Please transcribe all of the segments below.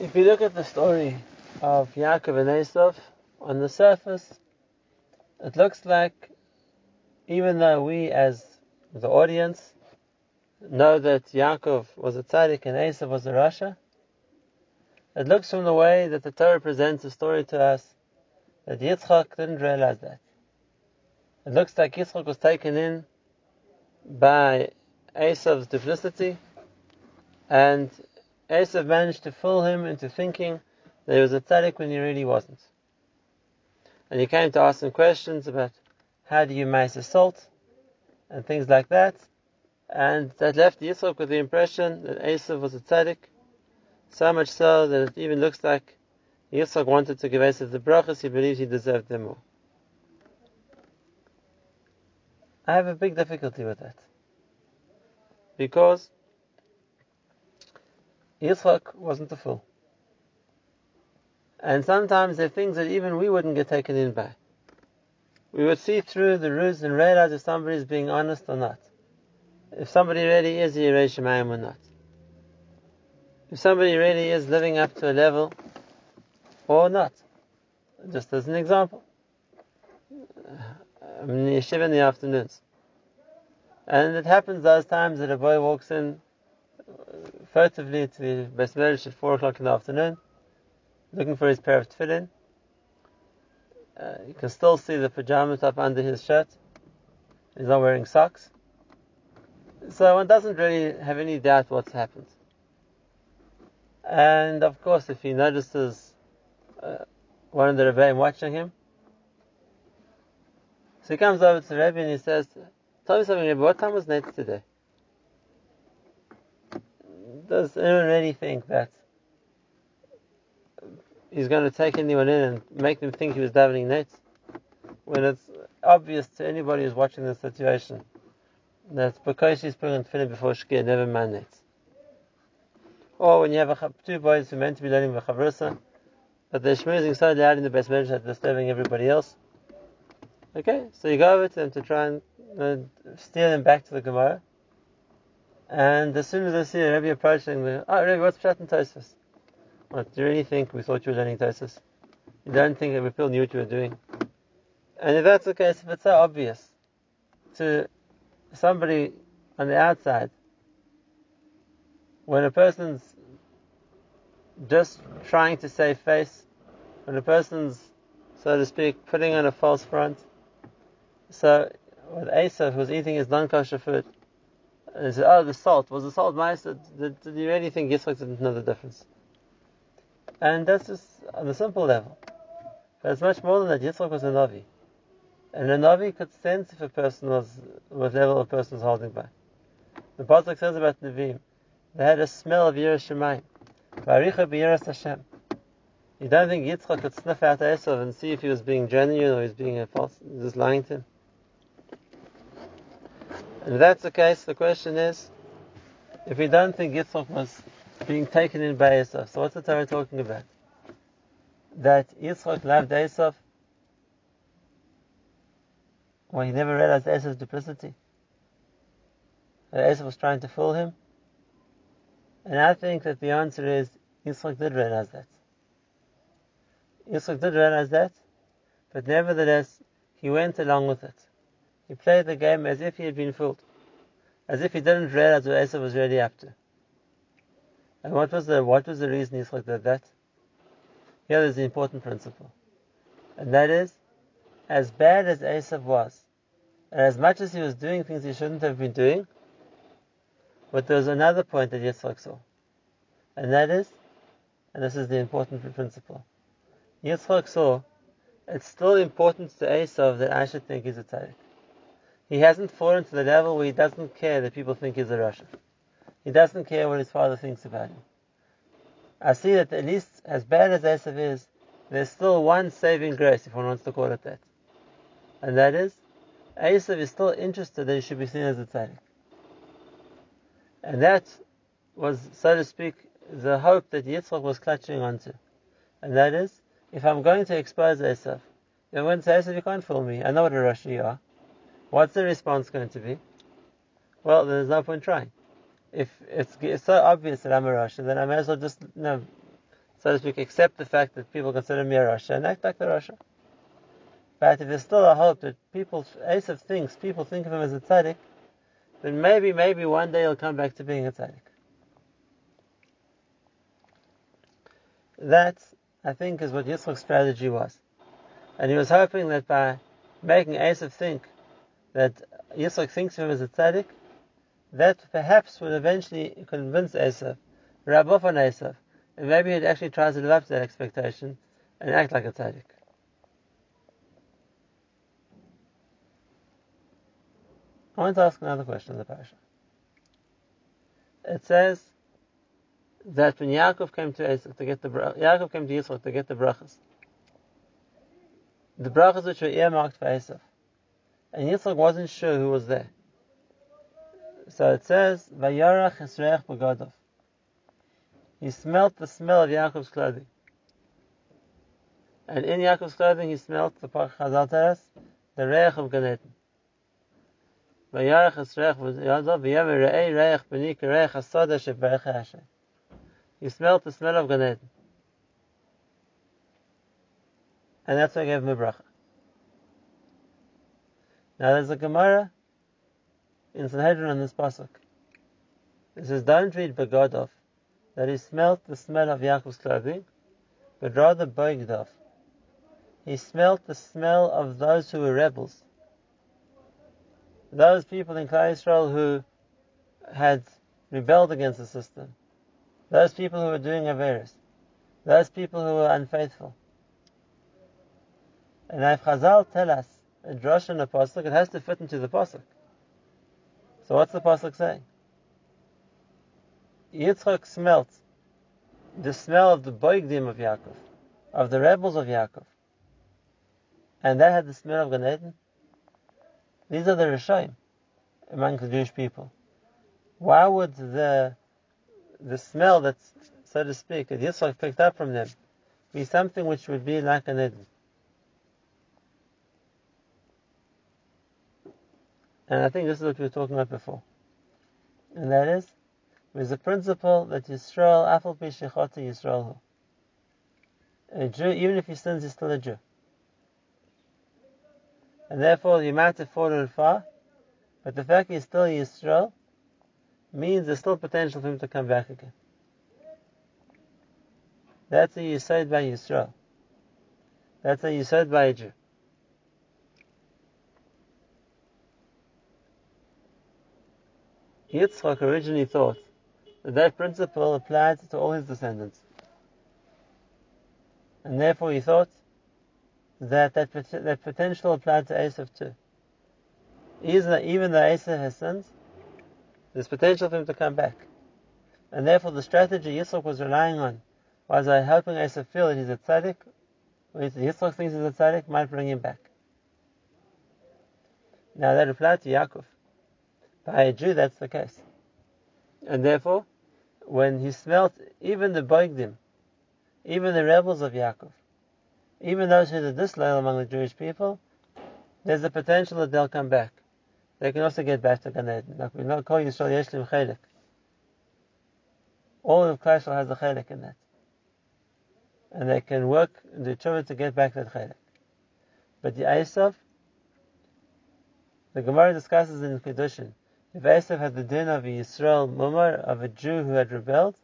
If you look at the story of Yaakov and Esav, on the surface, it looks like, even though we as the audience know that Yaakov was a tzaddik and Esav was a rasha, it looks from the way that the Torah presents the story to us that Yitzchak didn't realize that. It looks like Yitzchak was taken in by Esav's duplicity, and Esav managed to fool him into thinking that he was a tzaddik when he really wasn't. And he came to ask him questions about how do you mace salt and things like that. And that left Yitzchak with the impression that Esav was a tzaddik, so much so that it even looks like Yitzchak wanted to give Esav the brachas, he believed he deserved them more. I have a big difficulty with that. Because Yitzchak wasn't a fool. And sometimes there are things that even we wouldn't get taken in by. We would see through the ruse and realize if somebody is being honest or not. If somebody really is Yirei Shemayim or not. If somebody really is living up to a level or not. Just as an example. Uh, I'm in yeshiva in the afternoons. And it happens those times that a boy walks in furtively to the Beis Medrash at 4 o'clock in the afternoon, looking for his pair of tefillin. Uh, you can still see the pajamas top under his shirt. He's not wearing socks. So one doesn't really have any doubt what's happened. And of course, if he notices uh, one of the Rebbeim watching him, so he comes over to the Rebbe and he says, Tell me something, Rebbe, what time was Netz today? Does anyone really think that he's going to take anyone in and make them think he was davening netz? When it's obvious to anybody who's watching the situation that because he's putting tefillin before shkia, never mind netz. Or when you have a, two boys who are meant to be learning the chavrusa, but they're schmoozing so loud in the beis medrash that they're disturbing everybody else. Okay, so you go over to them to try and uh, steer them back to the Gemara. And as soon as I see a Rebbe approaching, the, oh Rebbe, what's Pshat and Tosfos? What, do you really think we thought you were learning Tosfos? You don't think that we feel knew what you were doing? And if that's the case, if it's so obvious to somebody on the outside, when a person's just trying to save face, when a person's, so to speak, putting on a false front, so with Asa, who's eating his non-kosher food, and he said, oh, the salt. Was the salt nice? Did, did, you really think Yitzchak didn't know the difference? And that's just on a simple level. But it's much more than that. Yitzchak was a Navi. And a Navi could sense if a person was, what level a person was holding by. The Pasuk says about Navim, they had a smell of Hashem. You don't think Yitzchak could sniff out Esav and see if he was being genuine or he was being a false, just lying to him? If that's the case, the question is, if we don't think Yitzchak was being taken in by Esav, so what's the Torah talking about? That Yitzchak loved Esav when he never realized Esav's duplicity? That Esav was trying to fool him? And I think that the answer is Yitzchak did realize that. Yitzchak did realize that, but nevertheless, he went along with it. He played the game as if he had been fooled, as if he didn't realize what Esau was really up to. And what was the what was the reason Yitzchak did that? Here is the important principle, and that is, as bad as Esav was, and as much as he was doing things he shouldn't have been doing, but there was another point that Yitzchak saw, and that is, and this is the important principle. Yitzchak saw it's still important to Esav that I should think he's a tzaddik. He hasn't fallen to the level where he doesn't care that people think he's a rasha. He doesn't care what his father thinks about him. I see that at least as bad as Esav is, there's still one saving grace, if one wants to call it that. And that is, Esav is still interested that he should be seen as a tzaddik. And that was, so to speak, the hope that Yitzchak was clutching onto. And that is, if I'm going to expose Esav, I'm going to say, Esav, you can't fool me. I know what a rasha you are. What's the response going to be? Well, there's no point trying. If it's, it's so obvious that I'm a rasha, then I may as well just you know, so to speak, accept the fact that people consider me a Rasha and act like the Rasha. But if there's still a hope that people, Esav thinks, people think of him as a tzaddik, then maybe, maybe one day he'll come back to being a tzaddik. That, I think, is what Yitzchak's strategy was. And he was hoping that by making Esav think that Yitzchak thinks of him as a tzaddik, that perhaps would eventually convince Esav, rub off on and maybe he'd actually try to live up to that expectation and act like a tzaddik. I want to ask another question in the parasha. It says that when Yaakov came to Esau to get the Yaakov came to Yitzchak to get the brachas, the brachas which were earmarked for Esau, and Yitzchak wasn't sure who was there. So it says, "Vayarach Esreich Begodov." He smelt the smell of Yaakov's clothing, and in Yaakov's clothing he smelt the Chazal tells the reich of Gan Eden. Vayarach Esreich Begodov, v'yamer re'ei reich benik reich hasoda sheberech Hashem. He smelt the smell of Gan Eden. And that's why I gave him a bracha. Now there's a Gemara in Sanhedrin on this pasuk. It says, "Don't read Begodov that he smelt the smell of Yaakov's clothing, but rather Boigdov. He smelt the smell of those who were rebels, those people in Klal Yisrael who had rebelled against the system, those people who were doing averis, those people who were unfaithful. And if Chazal tell us a drush and a pasuk, it has to fit into the pasuk. So what's the pasuk saying? Yitzchak smelt the smell of the boigdim of Yaakov, of the rebels of Yaakov, and that had the smell of Gan Eden. These are the Rishoim among the Jewish people. Why would the the smell that, so to speak that Yitzchak picked up from them be something which would be like an Eden? And I think this is what we were talking about before. And that is, there's a principle that Yisrael, Afal Pi Shechota Yisrael. A Jew, even if he sins, he's still a Jew. And therefore, you might have fallen far, but the fact he's still Yisrael means there's still potential for him to come back again. That's a Yisod by Yisrael. That's a Yisod by a Jew. Yitzchak originally thought that that principle applied to all his descendants. And therefore he thought that that, that potential applied to Esav too. Even though Esav has sinned, there's potential for him to come back. And therefore the strategy Yitzchak was relying on was by helping Esav feel that he's a tzaddik, or Yitzchak thinks he's a tzaddik, might bring him back. Now that applied to Yaakov. By a Jew, that's the case. And therefore, when he smelt even the Boigdim, even the rebels of Yaakov, even those who are disloyal among the Jewish people, there's a potential that they'll come back. They can also get back to Gan Eden. Like we know, call Yisrael Yeshlim Chelik. All of Klal Yisrael has a Chelik in that. And they can work and tshuva to get back that Chelik. But the Esav, the Gemara discusses in Kedushin, if Esav had the din of a Yisrael Mumar, of a Jew who had rebelled,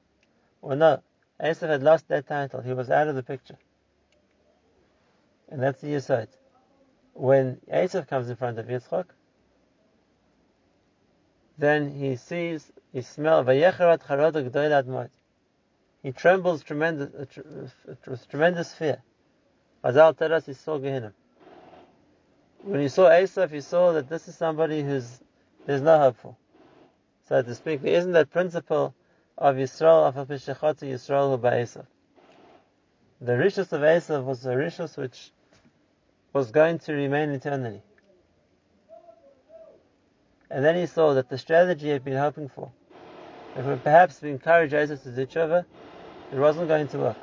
or not, Esav had lost that title. He was out of the picture. And that's the Yisod. When Esav comes in front of Yitzchak, then he sees, he smells, he trembles tremendous, uh, uh, with tremendous fear. Azal Teras, he saw Gehinnom. When he saw Esav, he saw that this is somebody who's there's no hope for. So to speak, there isn't that principle of Yisrael, of Apishachot Yisrael who by Esav. The rishus of Esav was a rishus which was going to remain eternally. And then he saw that the strategy he had been hoping for, that would perhaps encourage Esav to do tshuva, it wasn't going to work.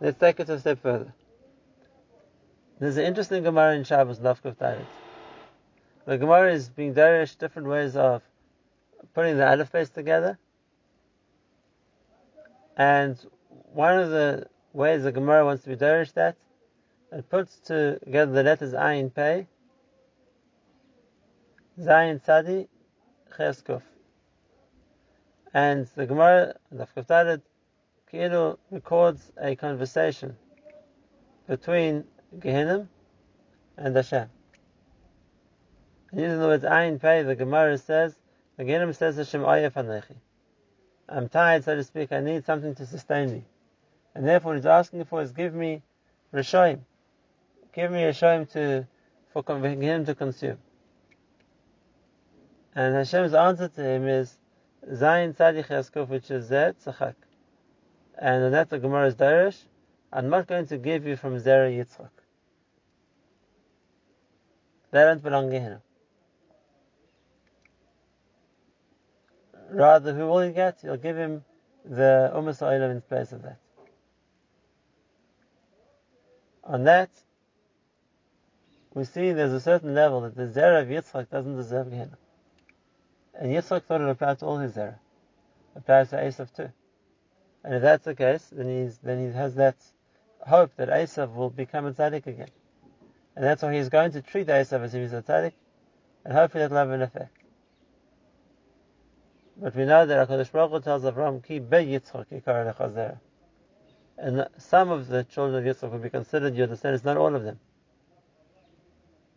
Let's take it a step further. There's an interesting Gemara in Shabbos, Lavkov Tarit. The Gemara is being darish different ways of putting the alphabets together. And one of the ways the Gemara wants to be derish that, it puts together the letters Ayin Pei, Zayin Tzadi, Cheskuf. And the Gemara, the Kuftaret, Kielu records a conversation between Gehinnom and Hashem. Using the words Ayin Pei, the Gemara says, the Gehinnom says Hashem. I'm tired, so to speak, I need something to sustain me. And therefore what he's asking for is give me Rishoim. Give me Rishoim to, for him to consume. And Hashem's answer to him is Zayin Tzadich Yaskuf, which is Zet Tzachak. And that's the Gemara's Darish. I'm not going to give you from Zera Yitzchak. They don't belong to him. Rather, who will he get? He'll give him the Umas Oilam in place of that. On that, we see there's a certain level that the Zera of Yitzchak doesn't deserve Gehenna. And Yitzchak thought it applied to all his Zera. It applies to Esav too. And if that's the case, then he's then he has that hope that Esav will become a tzaddik again. And that's why he's going to treat Esav as if he's a tzaddik, and hopefully that'll have an effect. But we know that HaKadosh Baruch Hu tells Avram, Ki be Yitzchak yikar And some of the children of Yitzchak will be considered your descendants, not all of them.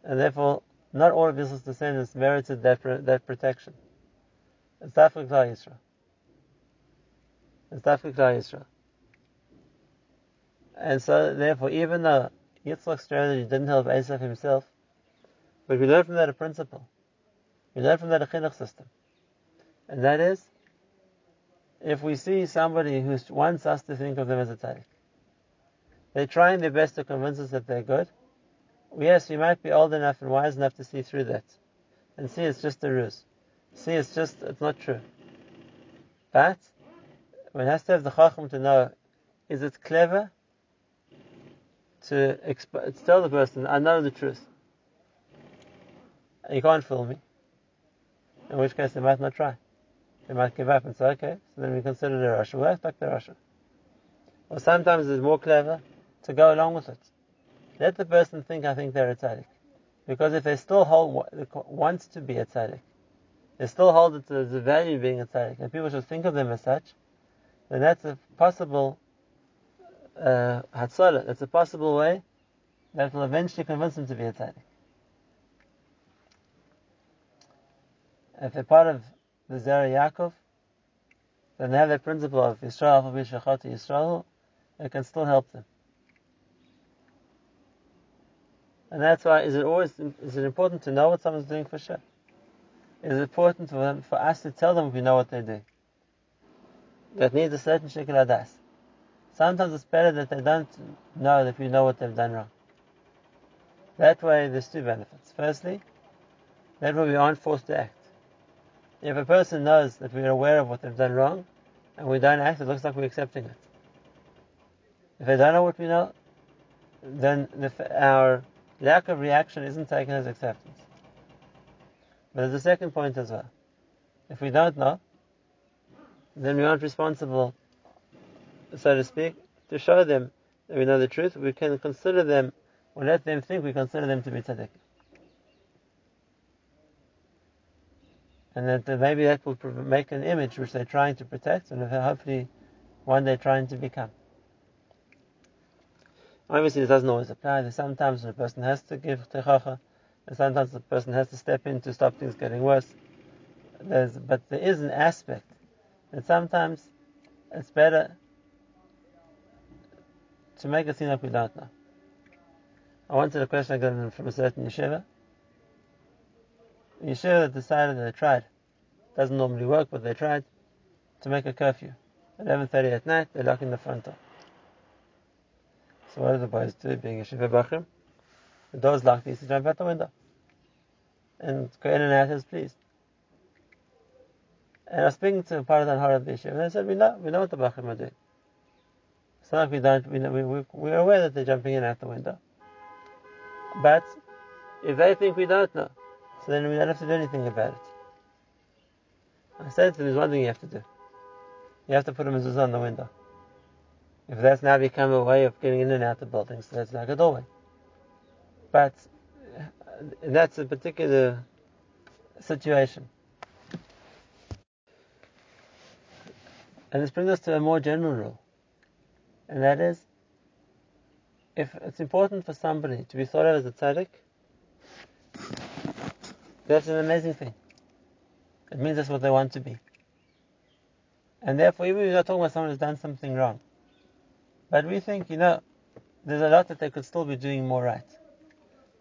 And therefore, not all of Yitzchak's descendants merited that, that protection. It's Dafik Yisrael. It's Dafik Yisrael. And so, therefore, even though Yitzchak's strategy didn't help Esav himself, but we learn from that a principle. We learn from that a chinuch system. And that is, if we see somebody who wants us to think of them as a tzaddik, they're trying their best to convince us that they're good. Yes, we might be old enough and wise enough to see through that, and see it's just a ruse. See, it's just it's not true. But one has to have the chacham to know: is it clever to exp- tell the person, "I know the truth"? You can't fool me. In which case, they might not try. They might give up and say, okay, so then we consider the Rasha. We'll like the Rasha. Or sometimes it's more clever to go along with it. Let the person think, I think they're a tzaddik. Because if they still hold, wants to be a tzaddik, they still hold it as a value being a tzaddik, and people should think of them as such, then that's a possible uh, That's a possible way that will eventually convince them to be a tzaddik. If they're part of the Zera Yaakov, then they have that principle of Yisrael for Bishachot Yisrael, it can still help them. And that's why is it always is it important to know what someone's doing for sure? Is it important for them, for us to tell them we know what they're doing? That needs a certain shekel adas. Sometimes it's better that they don't know that we know what they've done wrong. That way there's two benefits. Firstly, that way we aren't forced to act. If a person knows that we're aware of what they've done wrong, and we don't act, it looks like we're accepting it. If they don't know what we know, then the, our lack of reaction isn't taken as acceptance. But there's a second point as well. If we don't know, then we aren't responsible, so to speak, to show them that we know the truth. We can consider them, or let them think we consider them to be tzaddik. And that maybe that will make an image which they're trying to protect and hopefully one they're trying to become. Obviously, this doesn't always apply. There's sometimes a person has to give tochacha, and sometimes the person has to step in to stop things getting worse. There's, but there is an aspect that sometimes it's better to make it seem like we don't know. I wanted a question got from a certain yeshiva Yeshua decided that they tried. Doesn't normally work, but they tried to make a curfew. 11.30 at night, they're locking the front door. So what do the boys do, being Yeshiva Bachrim? The door's locked, he used to jump out the window. And go in and out as pleased. And I was speaking to part of the Hanhala of the and they said, we know, we know what the Bachrim are doing. It's not like we don't, we know, we, we're aware that they're jumping in and out the window. But, if they think we don't know, so then we don't have to do anything about it. I said to there's one thing you have to do. You have to put a mezuzah on the window. If that's now become a way of getting in and out of the buildings, that's like a doorway. But uh, that's a particular situation. And this brings us to a more general rule. And that is, if it's important for somebody to be thought of as a tzaddik, that's an amazing thing. It means that's what they want to be. And therefore, even if you're talking about someone who's done something wrong, but we think, you know, there's a lot that they could still be doing more right.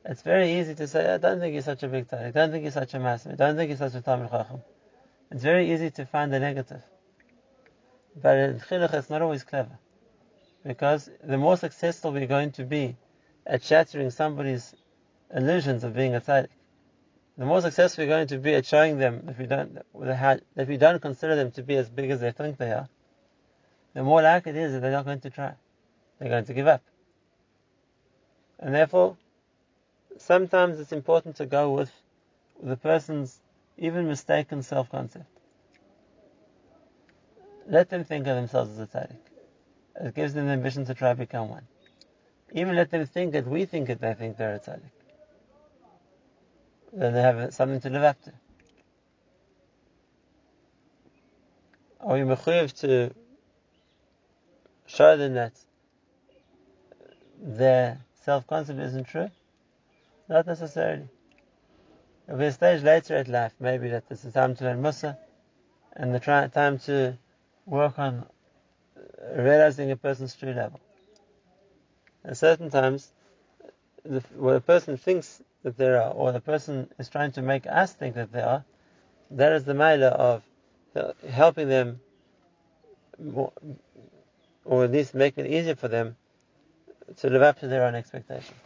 It's very easy to say, I don't think he's such a big tzaddik, I don't think he's such a master, I don't think he's such a Talmud Chacham. It's very easy to find the negative. But in chinuch, it's not always clever. Because the more successful we're going to be at shattering somebody's illusions of being a tzaddik, the more successful we're going to be at showing them that we don't that we don't consider them to be as big as they think they are, the more likely it is that they're not going to try. They're going to give up. And therefore, sometimes it's important to go with the person's even mistaken self-concept. Let them think of themselves as a tzaddik. It gives them the ambition to try to become one. Even let them think that we think that they think they're a tzaddik. Then they have something to live up to. Are we mechuyev to show them that their self-concept isn't true? Not necessarily. There'll be a stage later in life, maybe that this is time to learn mussar, and the try, time to work on realizing a person's true level. At certain times, the, what a person thinks that they are, or the person is trying to make us think that they are, that is the mailer of uh, helping them, or at least making it easier for them to live up to their own expectations.